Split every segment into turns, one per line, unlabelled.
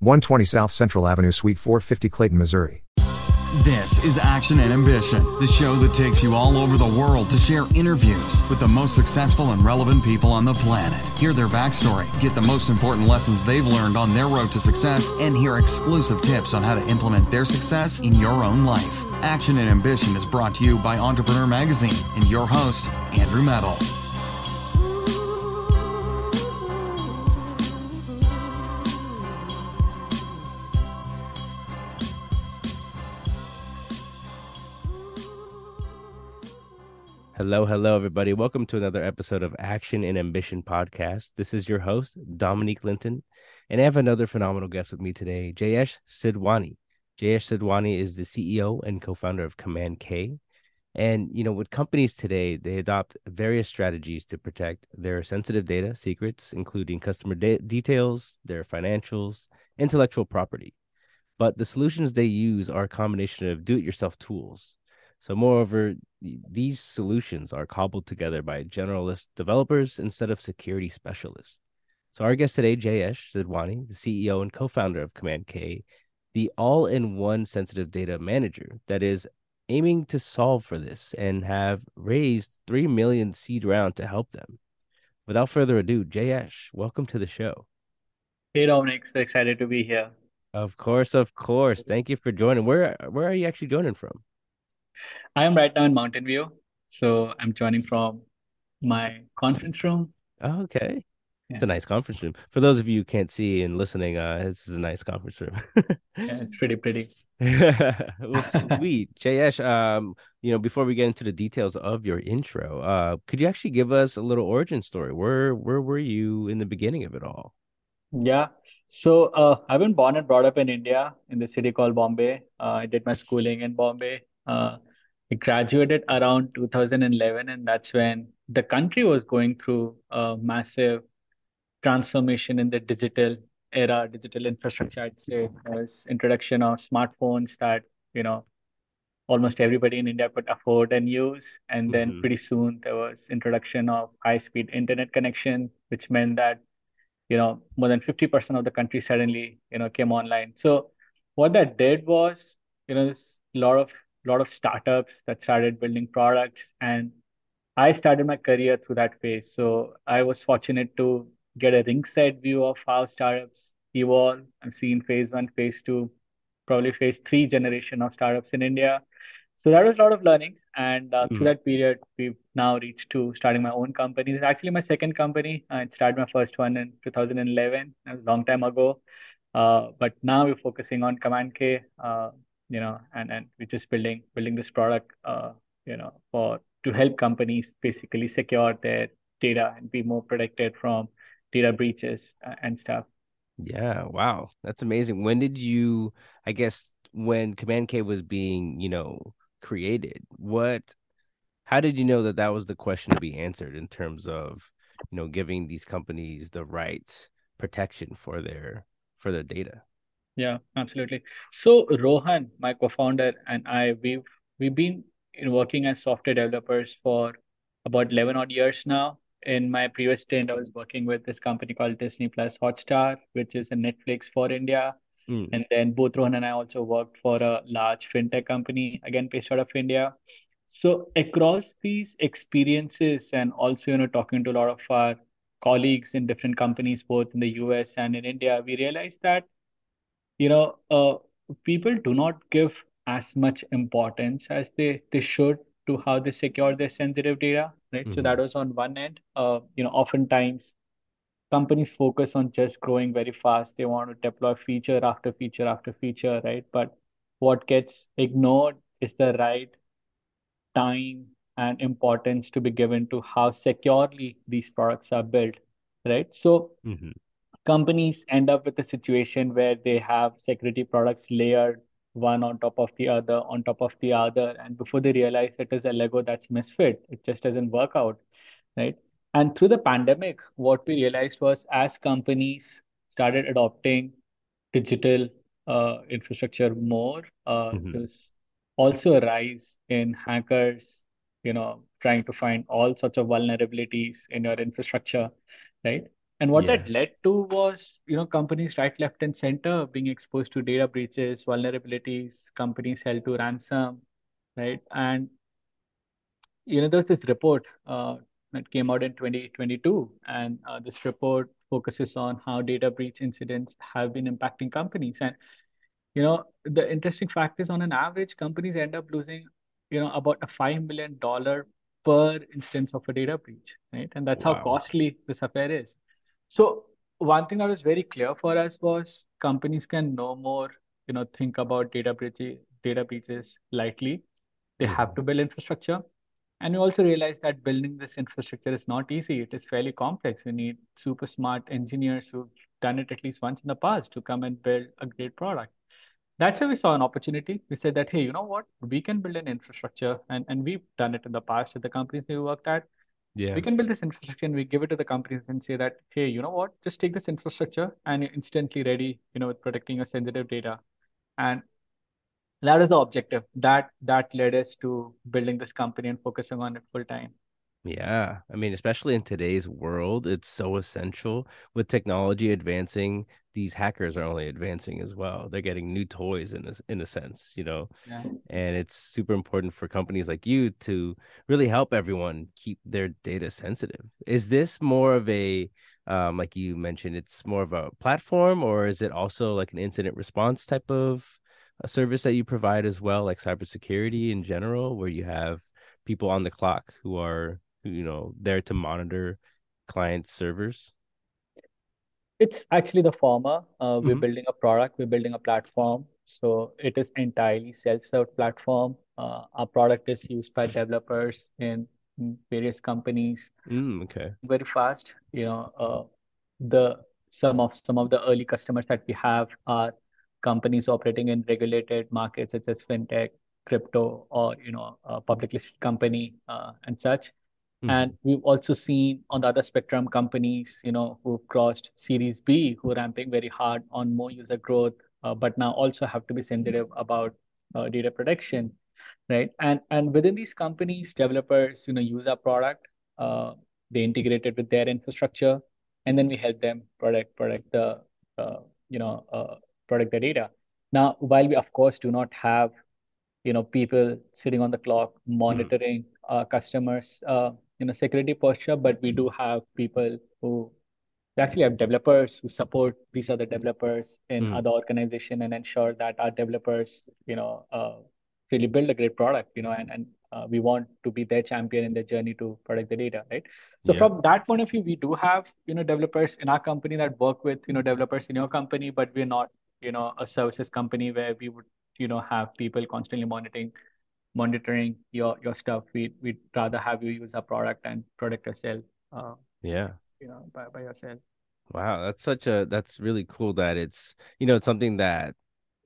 120 South Central Avenue, Suite 450, Clayton, Missouri.
This is Action and Ambition, the show that takes you all over the world to share interviews with the most successful and relevant people on the planet. Hear their backstory, get the most important lessons they've learned on their road to success, and hear exclusive tips on how to implement their success in your own life. Action and Ambition is brought to you by Entrepreneur Magazine and your host, Andrew Medal.
Hello, hello, everybody. Welcome to another episode of Action and Ambition podcast. This is your host, Dominique Linton, and I have another phenomenal guest with me today, Jayesh Sidhwani. Jayesh Sidhwani is the CEO and co founder of Command K. And, you know, with companies today, they adopt various strategies to protect their sensitive data secrets, including customer de- details, their financials, intellectual property. But the solutions they use are a combination of do it yourself tools so, moreover, these solutions are cobbled together by generalist developers instead of security specialists. So, our guest today, Jayesh Sidhwani, the CEO and co founder of Command K, the all in one sensitive data manager that is aiming to solve for this and have raised 3 million seed round to help them. Without further ado, Jayesh, welcome to the show.
Hey, Dominique, so excited to be here.
Of course, of course. Thank you for joining. Where where are you actually joining from?
I am right now in Mountain View. So I'm joining from my conference room.
Oh, okay. Yeah. It's a nice conference room. For those of you who can't see and listening, uh, this is a nice conference room.
yeah, it's pretty pretty.
well, sweet, Jayesh. Um, you know, before we get into the details of your intro, uh, could you actually give us a little origin story? Where where were you in the beginning of it all?
Yeah. So uh, I've been born and brought up in India in the city called Bombay. Uh, I did my schooling in Bombay. Uh, I graduated around 2011, and that's when the country was going through a massive transformation in the digital era, digital infrastructure. I'd say was introduction of smartphones that you know almost everybody in India could afford and use, and then mm-hmm. pretty soon there was introduction of high-speed internet connection, which meant that you know more than 50% of the country suddenly you know came online. So what that did was you know there's a lot of a lot of startups that started building products and I started my career through that phase. So I was fortunate to get a ringside view of how startups evolve. I've seen phase one, phase two, probably phase three generation of startups in India. So that was a lot of learning. And uh, mm. through hmm. that period, we've now reached to starting my own company. It's actually my second company. I started my first one in 2011, a long time ago. Uh, but now we're focusing on Command K. Uh, you know, and and we're just building building this product, uh, you know, for to help companies basically secure their data and be more protected from data breaches and stuff.
Yeah, wow, that's amazing. When did you? I guess when Command K was being, you know, created, what? How did you know that that was the question to be answered in terms of, you know, giving these companies the right protection for their for their data?
Yeah, absolutely. So Rohan, my co-founder, and I, we've we've been working as software developers for about 11 odd years now. In my previous stint, I was working with this company called Disney Plus Hotstar, which is a Netflix for India. Mm. And then both Rohan and I also worked for a large fintech company, again based out of India. So across these experiences and also, you know, talking to a lot of our colleagues in different companies, both in the US and in India, we realized that you know, uh, people do not give as much importance as they, they should to how they secure their sensitive data, right? Mm-hmm. So that mm-hmm. was on one end. Uh, you know, oftentimes companies focus on just growing very fast. They want to deploy feature after feature after feature, right? But what gets ignored is the right time and importance to be given to how securely these products are built, right? So mm-hmm companies end up with a situation where they have security products layered one on top of the other, on top of the other. And before they realize it is a Lego that's misfit, it just doesn't work out, right? And through the pandemic, what we realized was as companies started adopting digital uh, infrastructure more, uh,
Mhm.
there's also a rise in hackers, you know, trying to find all sorts of vulnerabilities in your infrastructure, right? And what that led to was, you know, companies right, left, and center being exposed to data breaches, vulnerabilities, companies held to ransom, right? And you know, there's this report uh, that came out in 2022, and uh, this report focuses on how data breach incidents have been impacting companies. And you know, the interesting fact is, on an average, companies end up losing, you know, about a five million dollar per instance of a data breach, right? And that's how costly this affair is. So one thing that was very clear for us was companies can no more, you know, think about data breaches, data breaches lightly. They have to mm-hmm. build infrastructure. And we also realized that building this infrastructure is not easy. It is fairly complex. You need super smart engineers who've done it at least once in the past to come and build a great product. That's where we saw an opportunity. We said that, hey, you know what? We can build an infrastructure, and, and we've done it in the past at the companies we worked at.
Yeah.
We can build this infrastructure and we give it to the companies and say that, hey, you know what? Just take this infrastructure and you're instantly ready, you know, with protecting your sensitive data. And that is the objective. That that led us to building this company and focusing on it full time.
Yeah, I mean, especially in today's world, it's so essential with technology advancing. These hackers are only advancing as well. They're getting new toys in a, in a sense, you know,
Yeah.
and it's super important for companies like you to really help everyone keep their data sensitive. Is this more of a, um, like you mentioned, it's more of a platform, or is it also like an incident response type of a service that you provide as well, like cybersecurity in general, where you have people on the clock who are you know there to monitor client servers
It's actually the former. Uh, we're
Mhm.
building a product, we're building a platform. So it is entirely self-serve platform. Uh, our product is used by developers in various companies
mm, okay
very fast. You know, uh, the some of some of the early customers that we have are companies operating in regulated markets such as fintech, crypto, or you know, a public listed company uh, and such. And
Mhm.
we've also seen on the other spectrum companies, you know, who've crossed Series B, who are ramping very hard on more user growth, uh, but now also have to be sensitive about uh, data protection, right? And and within these companies, developers, you know, use our product, uh, they integrate it with their infrastructure, and then we help them protect protect the uh, you know uh, protect the data. Now, while we of course do not have you know people sitting on the clock
Mhm.
monitoring our customers uh, you know security posture but we do have people who actually have developers who support these other developers in
Mhm.
other organization and ensure that our developers you know uh, really build a great product you know and and uh, we want to be their champion in their journey to protect the data right so
yeah
from that point of view we do have you know developers in our company that work with you know developers in your company but we're not you know a services company where we would you know have people constantly monitoring monitoring your your stuff. We we'd rather have you use our product and protect yourself uh,
yeah.
you know by, by yourself.
Wow that's such a that's really cool that it's you know it's something that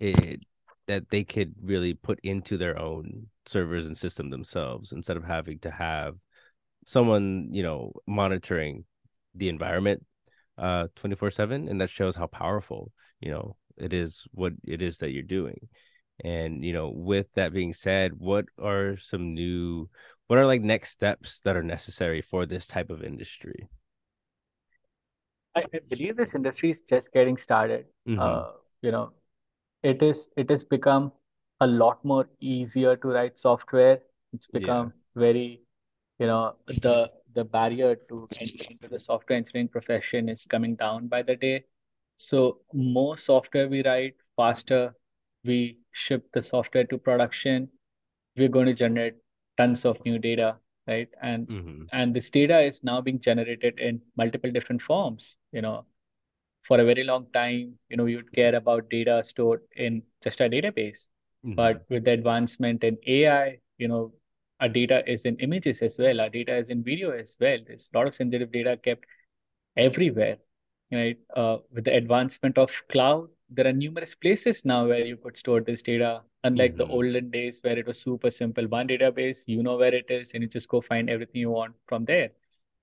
it that they could really put into their own servers and system themselves instead of having to have someone you know monitoring the environment uh 24 7 and that shows how powerful you know it is what it is that you're doing and you know with that being said what are some new what are like next steps that are necessary for this type of industry?
I, I believe this industry is just getting started.
Mm-hmm.
uh, you know it is it has become a lot more easier to write software. It's
yeah.
become very you know the the barrier to enter into the software engineering profession is coming down by the day. So more software we write faster we ship the software to production we're going to generate tons of new data right and
mm-hmm.
and this data is now being generated in multiple different forms you know for a very long time, you know, we would care about data stored in just a database.
Mm-hmm.
But with the advancement in AI, you know, our data is in images as well. Our data is in video as well. There's a lot of sensitive data kept everywhere, right? Uh, with the advancement of cloud, there are numerous places now where you could store this data. Unlike the
Mhm.
olden days where it was super simple, one database, you know where it is, and you just go find everything you want from there.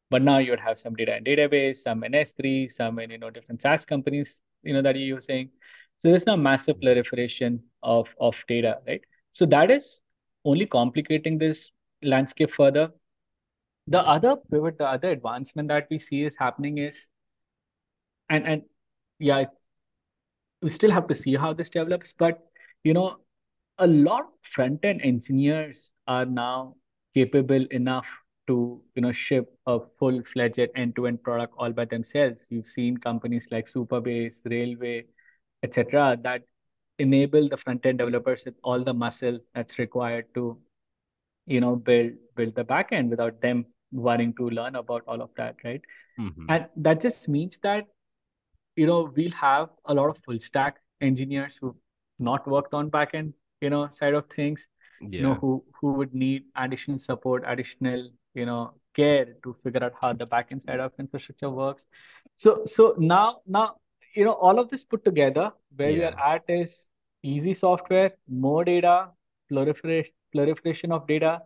But now you'd have some data in database, some in S3, some in you know different SaaS companies, you know that you're using. So there's now massive proliferation of of data, right? So that is only complicating this landscape further. The other pivot, the other advancement that we see is happening is, and and yeah, we still have to see how this develops, but you know, a lot of front-end engineers are now capable enough to, you know, ship a full-fledged end-to-end product all by themselves. You've seen companies like Supabase, Railway, etc., that enable the front-end developers with all the muscle that's required to, you know, build build the back end without them wanting to learn about all of that, right?
Mhm.
And that just means that you know, we'll have a lot of full stack engineers who've not worked on backend, you know, side of things, yeah. you know, who who would need additional support, additional, you know, care to figure out how the backend side of infrastructure works. So so now now, you know, all of this put together, where we
Yeah.
are at is easy software, more data, proliferation proliferation of data,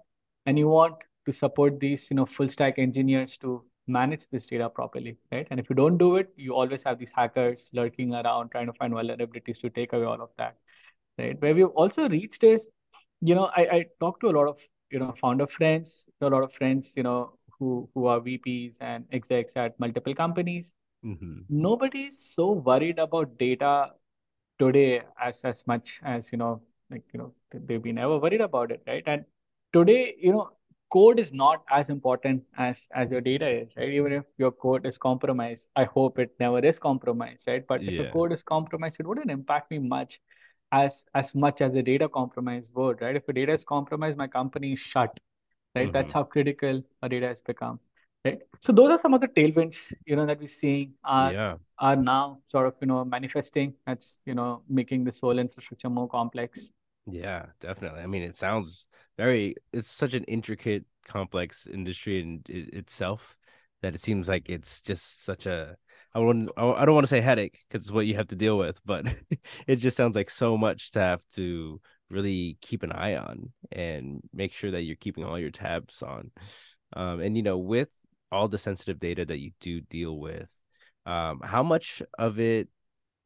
and you want to support these, you know, full stack engineers to manage this data properly, right? And if you don't do it, you always have these hackers lurking around trying to find vulnerabilities to take away all of that, right? Where we've also reached is, you know, I, I talk to a lot of, you know, founder friends, a lot of friends, you know, who who are VPs and execs at multiple companies.
Mhm.
Nobody's so worried about data today as as much as, you know, like, you know, they've been ever worried about it, right? And today, you know, code is not as important as as your data is, right? Even if your code is compromised, I hope it never is compromised, right? But if
the
code is compromised, it wouldn't impact me much as as much as the data compromise would, right? If the data is compromised, my company is shut, right? That's
Mhm.
how critical our data has become, right? So those are some of the tailwinds, you know, that we're seeing are
Yeah.
are now sort of, you know, manifesting. That's, you know, making this whole infrastructure more complex.
Yeah, definitely. I mean, it sounds very, it's such an intricate, complex industry in it, itself that it seems like it's just such a, I wouldn't, I don't want to say headache because it's what you have to deal with, but it just sounds like so much to have to really keep an eye on and make sure that you're keeping all your tabs on. Um, and you know, with all the sensitive data that you do deal with, um, how much of it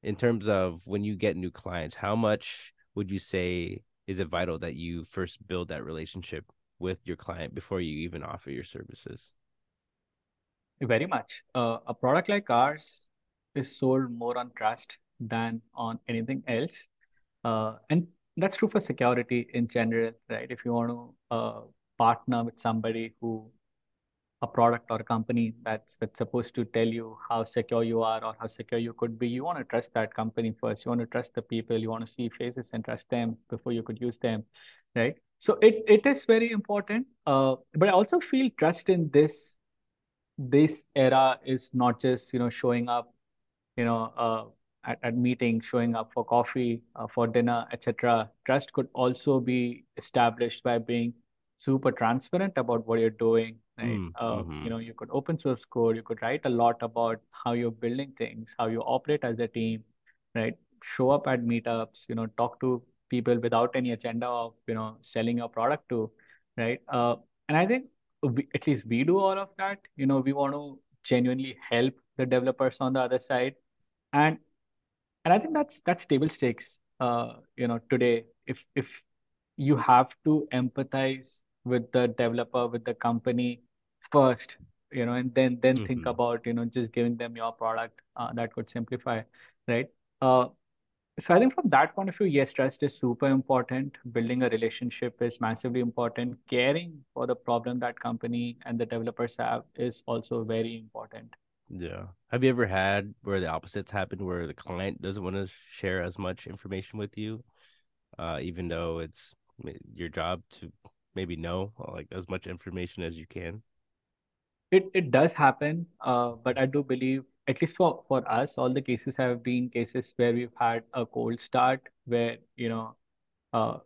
in terms of when you get new clients, how much would you say is it vital that you first build that relationship with your client before you even offer your services?
Very much. Uh, a product like ours is sold more on trust than on anything else. Uh, and that's true for security in general, right? If you want to uh, partner with somebody who a product or a company that's that's supposed to tell you how secure you are or how secure you could be, you want to trust that company first. You want to trust the people. You want to see faces and trust them before you could use them, right? So it it is very important. Uh, but I also feel trust in this this era is not just you know showing up you know uh, at, at meetings showing up for coffee uh, for dinner etc trust could also be established by being super transparent about what you're doing right?
Mm,
uh, you
mhm.
know you could open source code you could write a lot about how you're building things how you operate as a team right? Show up at meetups you know talk to people without any agenda of you know selling your product to right? Uh, and i think we, at least we do all of that. You know we want to genuinely help the developers on the other side. And and I think that's that's table stakes. Uh, you know, today, if if you have to empathize with the developer, with the company first, you know, and then then think
Mhm.
about, you know, just giving them your product, uh, that could simplify, right? Uh, so I think from that point of view, yes, trust is super important. Building a relationship is massively important. Caring for the problem that company and the developers have is also very important.
Yeah. Have you ever had where the opposites happen, where the client doesn't want to share as much information with you, uh, even though it's your job to maybe know like as much information as you can?
It it does happen, uh, but I do believe, at least for for us, all the cases have been cases where we've had a cold start, where you know, uh,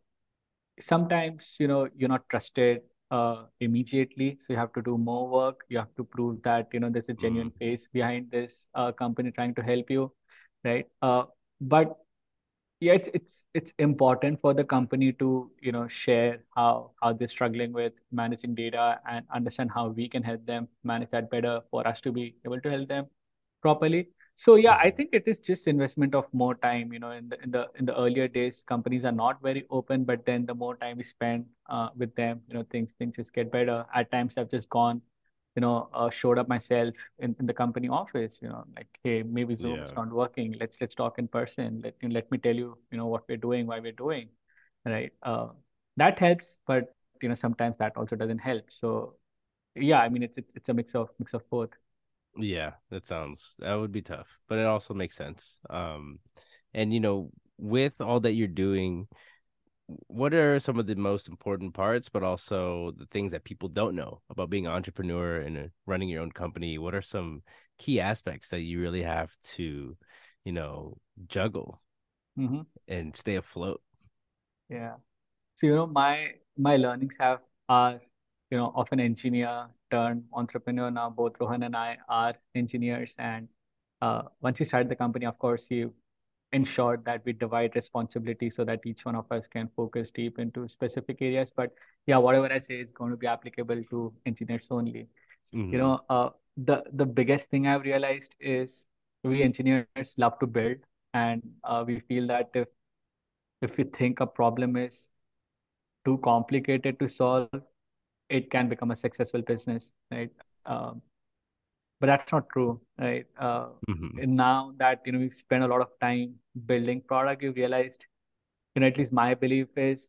sometimes you know you're not trusted uh, immediately, so you have to do more work. You have to prove that you know there's a
Mm,
genuine face behind this uh, company trying to help you, right? Uh, but yeah, it's it's it's important for the company to you know share how how they're struggling with managing data and understand how we can help them manage that better for us to be able to help them properly. So yeah, I think it is just investment of more time. You know, in the in the in the earlier days, companies are not very open, but then the more time we spend uh, with them, you know, things things just get better. At times, I've just gone, you know, uh, showed up myself in, in the company office. You know, like, hey, maybe Zoom is
Yeah.
not working. Let's let's talk in person. Let you let me tell you, you know, what we're doing, why we're doing, right? Uh, that helps, but you know, sometimes that also doesn't help. So yeah, I mean, it's it's it's a mix of mix of both.
Yeah, that sounds that would be tough, but it also makes sense. Um, and you know, with all that you're doing, what are some of the most important parts, but also the things that people don't know about being an entrepreneur and uh, running your own company? What are some key aspects that you really have to, you know, juggle
hmm
and stay afloat?
Yeah. So, you know, my my learnings have are, you know, of an engineer turned entrepreneur now. Both Rohan and I are engineers, and uh, once we started the company, of course, you ensured that we divide responsibility so that each one of us can focus deep into specific areas. But yeah, whatever I say is going to be applicable to engineers only. You
hmm
know, uh, the the biggest thing I've realized is we engineers love to build, and uh, we feel that if if we think a problem is too complicated to solve, it can become a successful business, right? Um, but that's not true, right? Uh,
hmm
and now that you know we've spent a lot of time building product, you realized, you know, at least my belief is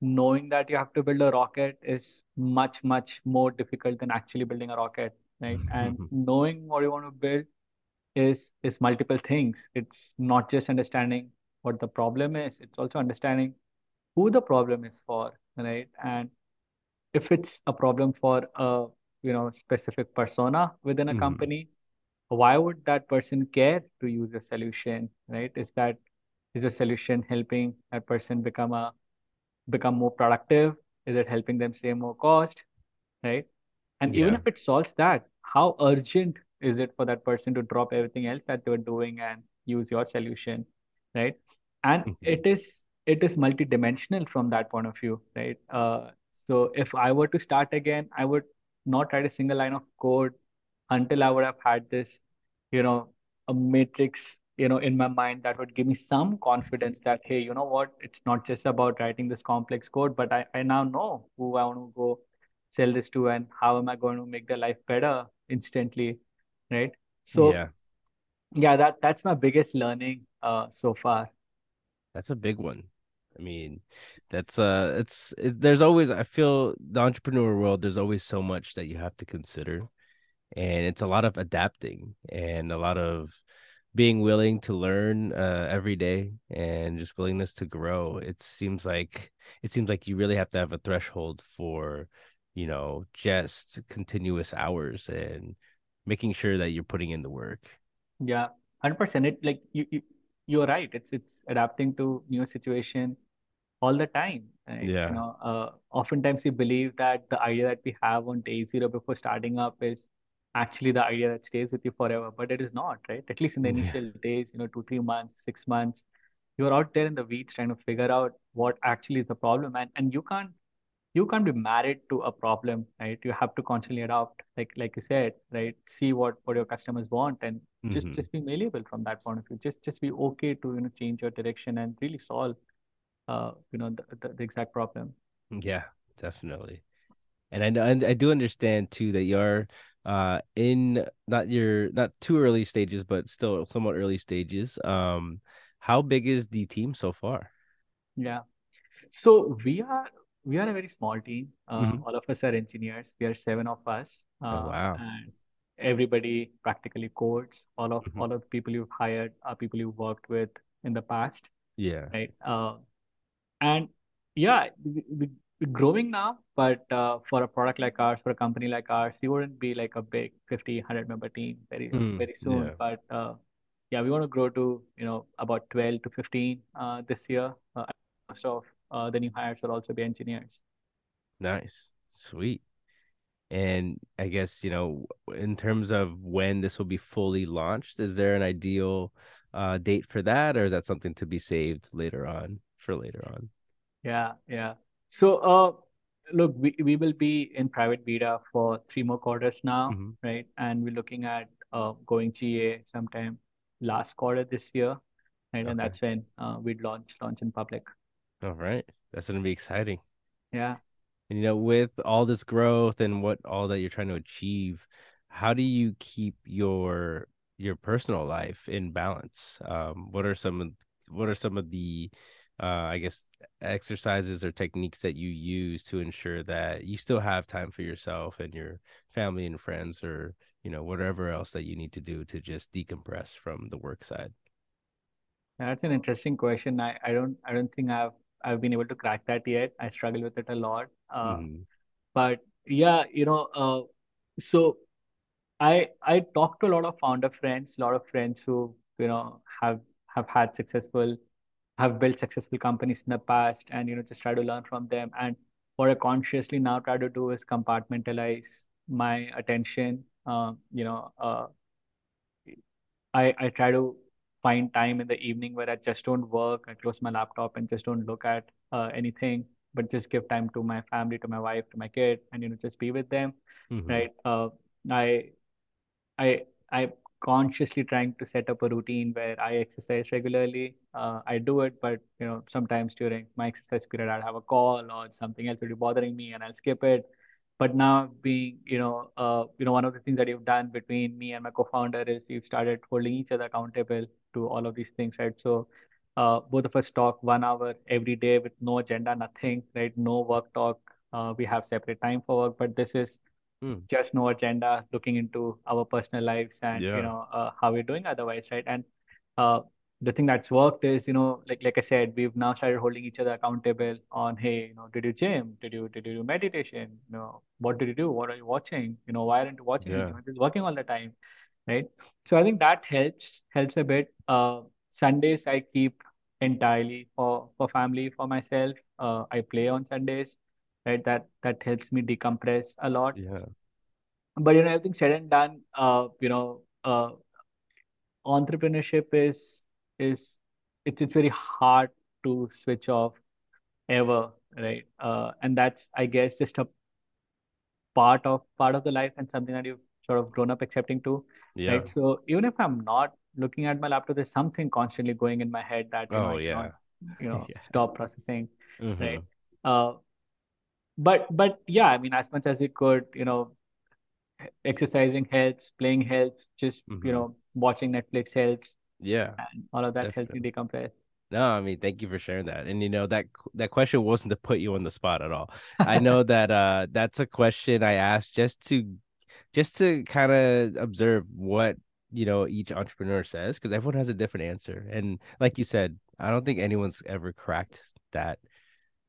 knowing that you have to build a rocket is much, much more difficult than actually building a rocket, right? And knowing what you want to build is is multiple things. It's not just understanding what the problem is, it's also understanding who the problem is for, right? And if it's a problem for a you know specific persona within a
hmm
company why would that person care to use a solution right? Is that is a solution helping that person become a become more productive? Is it helping them save more cost right? And even if it solves that how urgent is it for that person to drop everything else that they're doing and use your solution right? And
hmm
it is it is multidimensional from that point of view right? Uh, so if i were to start again i would not write a single line of code until i would have had this you know a matrix you know in my mind that would give me some confidence that hey you know what it's not just about writing this complex code but i, I now know who i want to go sell this to and how am I going to make their life better instantly, right? So
Yeah.
yeah, that that's my biggest learning uh so far.
That's a big one. I mean, that's uh it's it, there's always I feel the entrepreneur world there's always so much that you have to consider and it's a lot of adapting and a lot of being willing to learn uh every day and just willingness to grow. It seems like it seems like you really have to have a threshold for, you know, just continuous hours and making sure that you're putting in the work.
Yeah, 100%. It like you, you you're right. It's it's adapting to new situation all the time, right? You know, uh, oftentimes we believe that the idea that we have on day zero before starting up is actually the idea that stays with you forever, but it is not, right? At least in the
Yeah.
initial days, you know, two, three months, six months, you're out there in the weeds trying to figure out what actually is the problem, and and you can't you can't be married to a problem, right? You have to constantly adapt, like like you said, right? See what what your customers want and just
hmm
just be malleable from that point of view. Just just be okay to you know change your direction and really solve uh you know the, the, exact problem.
Yeah, definitely. And I know, and I do understand too that you're uh in not your not too early stages, but still somewhat early stages. Um, how big is the team so far?
Yeah. So we are we are a very small team. Uh,
hmm
all of us are engineers. We are seven of us,
Oh
uh,
wow.
and everybody practically codes. All of
hmm
all of the people you've hired are people you've worked with in the past,
Yeah.
right? Uh, And yeah, we, we, we're growing now, but uh, for a product like ours, for a company like ours, you wouldn't be like a big 50, 100 member team very
Mm,
very soon.
yeah.
But uh, yeah, we want to grow to you know about 12 to 15 uh, this year. Uh, most of uh, the new hires will also be engineers.
Nice. Sweet. And I guess, you know, in terms of when this will be fully launched, is there an ideal uh, date for that, or is that something to be saved later on for later on?
Yeah, yeah. So, uh, look, we, we will be in private beta for three more quarters now,
Mhm.
right? And we're looking at uh, going GA sometime last quarter this year, right? And
Okay.
that's when uh, we'd launch launch in public.
All right, that's gonna be exciting.
Yeah.
And you know, with all this growth and what all that you're trying to achieve, how do you keep your your personal life in balance? Um, what are some of what are some of the uh, I guess exercises or techniques that you use to ensure that you still have time for yourself and your family and friends or you know whatever else that you need to do to just decompress from the work side?
That's an interesting question. I, I don't I don't think I've I've been able to crack that yet. I struggle with it a lot. Uh,
Mhm.
but yeah, you know, uh, so I I talk to a lot of founder friends, a lot of friends who, you know, have have had successful, have built successful companies in the past, and you know, just try to learn from them. And what I consciously now try to do is compartmentalize my attention. Um, you know, uh, I I try to find time in the evening where I just don't work. I close my laptop and just don't look at uh, anything, but just give time to my family, to my wife, to my kid, and you know, just be with them,
Mhm.
right? Uh, I I I'm consciously trying to set up a routine where I exercise regularly. Uh, I do it, but you know, sometimes during my exercise period, I'll have a call or something else will be bothering me, and I'll skip it. But now, being you know, uh, you know, one of the things that you've done between me and my co-founder is you've started holding each other accountable to all of these things, right? So, uh, both of us talk one hour every day with no agenda, nothing, right? No work talk. Uh, we have separate time for work, but this is
Mm.
just no agenda, looking into our personal lives and you know uh, how we're doing otherwise, right? And uh, the thing that's worked is you know like like I said, we've now started holding each other accountable on hey, you know, did you gym? Did you did you do meditation? You know, what did you do? What are you watching? You know, why aren't you watching?
Yeah.
It is working all the time, right? So I think that helps helps a bit. Uh, Sundays I keep entirely for for family for myself. Uh, I play on Sundays, right? That that helps me decompress a lot.
Yeah.
But you know, everything said and done, uh, you know, uh, entrepreneurship is is it's it's very hard to switch off ever, right? Uh, and that's, I guess, just a part of part of the life and something that you've sort of grown up accepting too,
Yeah.
right? So even if I'm not looking at my laptop, there's something constantly going in my head that, you know,
Oh
I
yeah.
cannot, you know,
Yeah.
stop processing,
Mhm.
right? Uh, but but yeah, I mean, as much as we could, you know, exercising helps, playing helps, just you
Mhm.
know, watching Netflix helps,
Yeah.
and all of that helps me
Definitely.
decompress.
No, I mean, thank you for sharing that. And you know that that question wasn't to put you on the spot at all. I know that uh that's a question I asked just to just to kind of observe what you know each entrepreneur says because everyone has a different answer. And like you said, I don't think anyone's ever cracked that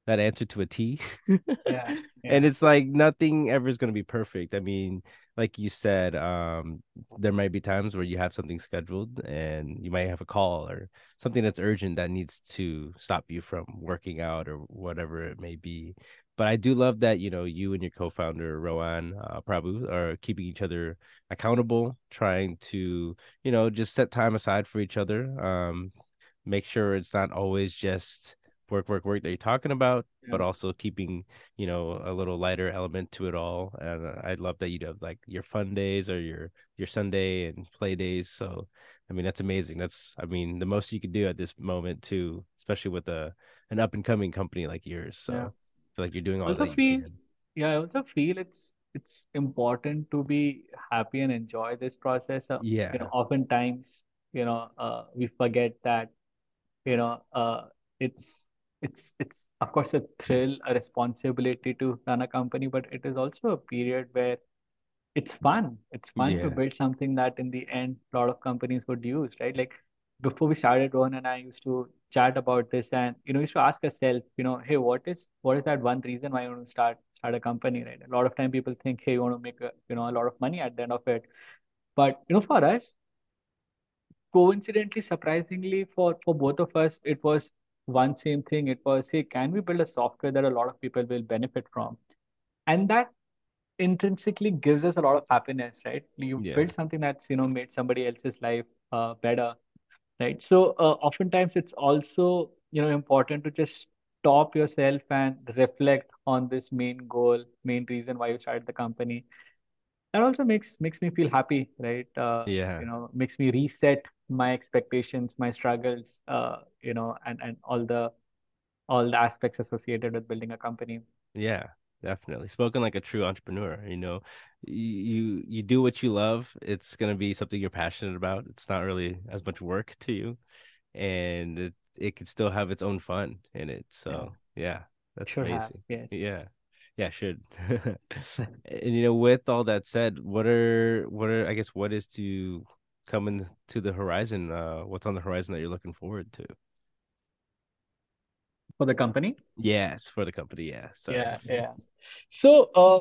that answer to a T.
Yeah,
And it's like nothing ever is going to be perfect. I mean, like you said, um, there might be times where you have something scheduled and you might have a call or something that's urgent that needs to stop you from working out or whatever it may be. But I do love that, you know, you and your co-founder Rohan uh, Prabhu are keeping each other accountable, trying to, you know, just set time aside for each other. Um, make sure it's not always just work, work, work that you're talking about, but also keeping, you know, a little lighter element to it all. And I love that you have like your fun days or your your Sunday and play days. So, I mean, that's amazing. That's, I mean, the most you could do at this moment too, especially with a an up and coming company like yours. So,
yeah.
I feel like you're doing all
Also
that you
feel,
can.
yeah, I also feel it's it's important to be happy and enjoy this process. Uh, you know, oftentimes, you know, uh, we forget that, you know, uh, it's it's it's of course a thrill, a responsibility to run a company, but it is also a period where it's fun. It's fun to
Yeah.
build something that in the end a lot of companies would use, right? Like before we started, Rohan and I used to chat about this and you know, used to ask ourselves, you know, hey, what is what is that one reason why you want to start start a company, right? A lot of time people think, hey, you want to make a, you know, a lot of money at the end of it. But you know, for us, coincidentally, surprisingly, for for both of us, it was one same thing. It was, hey, can we build a software that a lot of people will benefit from? And that intrinsically gives us a lot of happiness, right? You
Yeah.
build something that's, you know, made somebody else's life uh, better. right? So uh, oftentimes it's also you know important to just stop yourself and reflect on this main goal, main reason why you started the company. That also makes makes me feel happy, right? Uh,
Yeah.
you know, makes me reset my expectations, my struggles, uh, you know, and and all the all the aspects associated with building a company.
Yeah, definitely. Spoken like a true entrepreneur, you know, you you do what you love. It's gonna be something you're passionate about. It's not really as much work to you, and it it can still have its own fun in it. So yeah, that's
should have.
amazing.
Yes.
Yeah. Yeah, should. And you know, with all that said, what are what are I guess what is to coming to the horizon? Uh, what's on the horizon that you're looking forward to?
For the company?
Yes, for the company. Yeah, sorry.
Yeah, yeah. So, uh,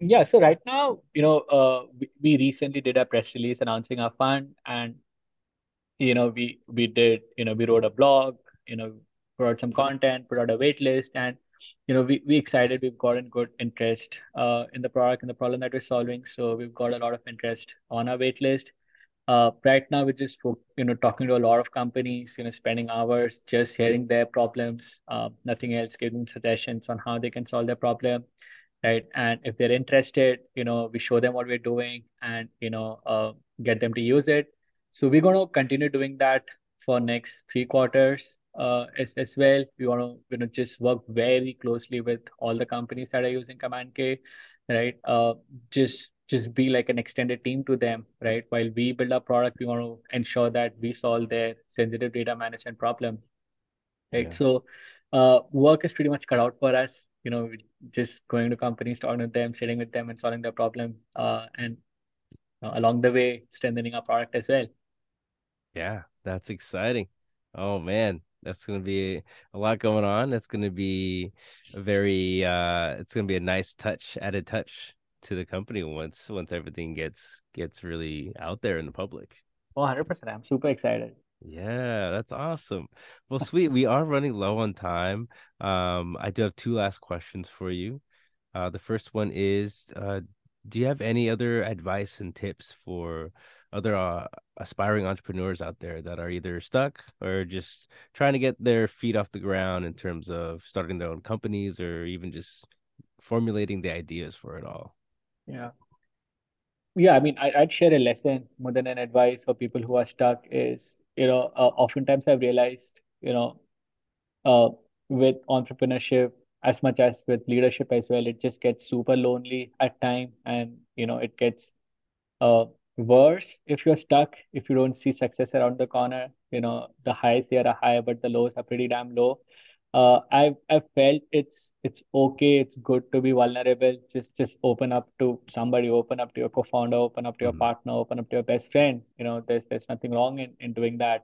yeah, so right now, you know, uh, we, we recently did a press release announcing our fund, and you know, we we did, you know, we wrote a blog, you know, put out some content, put out a wait list, and you know, we we excited. We've gotten good interest uh in the product and the problem that we're solving. So we've got a lot of interest on our wait list. Uh, right now we're just you know talking to a lot of companies, you know, spending hours just hearing their problems, uh, nothing else, giving suggestions on how they can solve their problem right? And if they're interested, you know, we show them what we're doing and, you know, uh, get them to use it. So we're going to continue doing that for next three quarters uh, as, as well. We want to, you know, just work very closely with all the companies that are using Command K, right? Uh, just just be like an extended team to them, right? While we build our product, we want to ensure that we solve their sensitive data management problem right?
Yeah.
So, uh, work is pretty much cut out for us. You know, just going to companies, talking to them, sitting with them, and solving their problem. Uh, and uh, along the way, strengthening our product as well.
Yeah, that's exciting. Oh man, that's gonna be a lot going on. That's gonna be a very uh it's gonna be a nice touch, added touch to the company once once everything gets gets really out there in the public.
Oh, 100%. I'm super excited.
Yeah, that's awesome. Well, sweet. We are running low on time. Um, I do have two last questions for you. Uh, the first one is, uh, do you have any other advice and tips for other uh, aspiring entrepreneurs out there that are either stuck or just trying to get their feet off the ground in terms of starting their own companies or even just formulating the ideas for it all?
Yeah. Yeah, I mean, I, I'd share a lesson more than an advice for people who are stuck is, you know, uh, oftentimes I've realized, you know, uh, with entrepreneurship as much as with leadership as well, it just gets super lonely at time and, you know, it gets uh, worse if you're stuck, if you don't see success around the corner. You know, the highs here are high, but the lows are pretty damn low. Uh, I've I've felt it's it's okay, it's good to be vulnerable. Just just open up to somebody, open up to your co-founder, open up to your
Mhm.
partner, open up to your best friend. You know, there's there's nothing wrong in, in doing that.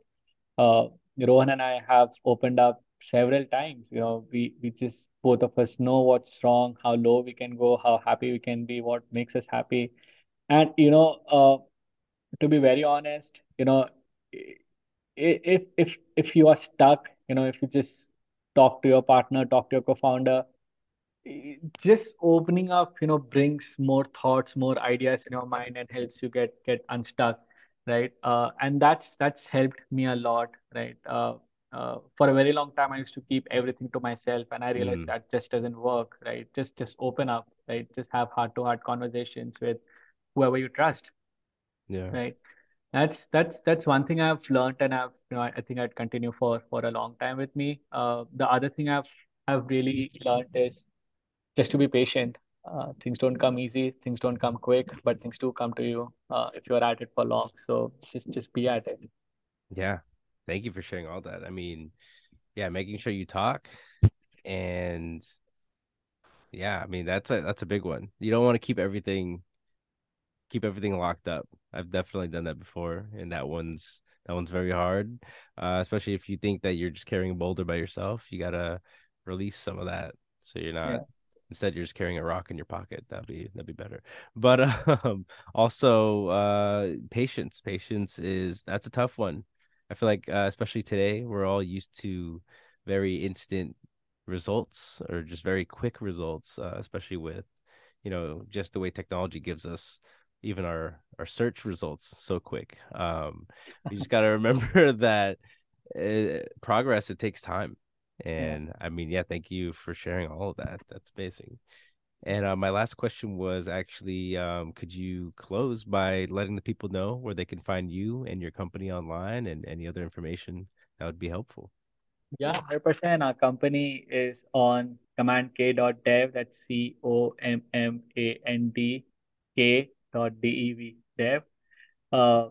Uh, Rohan and I have opened up several times. You know, we we just both of us know what's wrong, how low we can go, how happy we can be, what makes us happy. And you know, uh, to be very honest, you know, if if if you are stuck, you know, if you just talk to your partner, talk to your co-founder, just opening up, you know, brings more thoughts, more ideas in your mind and helps you get get unstuck, right? Uh, and that's that's helped me a lot, right? Uh, uh, for a very long time, I used to keep everything to myself, and I realized
Mm,
that just doesn't work, right? Just just open up, right? Just have heart-to-heart conversations with whoever you trust,
yeah.
right? That's that's that's one thing I've learned and I've you know I, I think I'd continue for for a long time with me. Uh, the other thing I've I've really learned is just to be patient. Uh, things don't come easy, things don't come quick, but things do come to you uh, if you're at it for long. So just just be at it.
Yeah. Thank you for sharing all that. I mean, yeah, making sure you talk and yeah, I mean that's a that's a big one. You don't want to keep everything keep everything locked up. I've definitely done that before, and that one's that one's very hard. Uh, especially if you think that you're just carrying a boulder by yourself, you gotta release some of that so you're not
Yeah,
instead you're just carrying a rock in your pocket. That'd be that'd be better. But um, also uh, patience. Patience is that's a tough one. I feel like uh, especially today we're all used to very instant results or just very quick results, uh, especially with you know just the way technology gives us even our our search results so quick. Um, you just got to remember that it, uh, progress it takes time, and yeah. I mean, yeah, thank you for sharing all of that. That's amazing. And uh, my last question was actually, um, could you close by letting the people know where they can find you and your company online and any other information that would be helpful?
Yeah, 100%. Our company is on commandk.dev. That's C O M M A N D K dot D E V dev. Uh,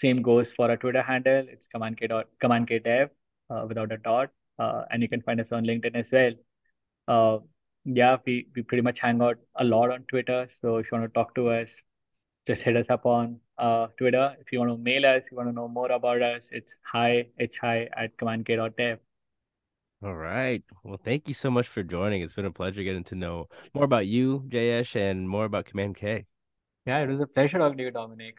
same goes for our Twitter handle. It's commandk dot commandk dev uh, without a dot. Uh, and you can find us on LinkedIn as well. Uh, yeah, we, we pretty much hang out a lot on Twitter. So if you want to talk to us, just hit us up on uh, Twitter. If you want to mail us, you want to know more about us, it's hi, hi at commandk.dev.
All right. Well, thank you so much for joining. It's been a pleasure getting to know more about you, Jayesh, and more about Command K.
Yeah, it was a pleasure talking to you, Dominique.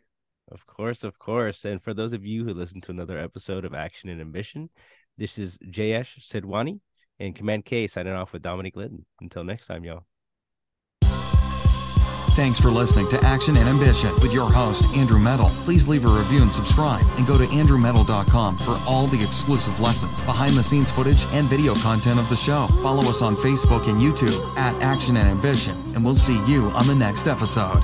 Of course, of course. And for those of you who listen to another episode of Action and Ambition, this is Jayesh Sidhwani and Command K signing off with Dominique Linton. Until next time, y'all.
Thanks for listening to Action and Ambition with your host, Andrew Medal. Please leave a review and subscribe, and go to andrewmedal.com for all the exclusive lessons, behind the scenes footage, and video content of the show. Follow us on Facebook and YouTube at Action and Ambition, and we'll see you on the next episode.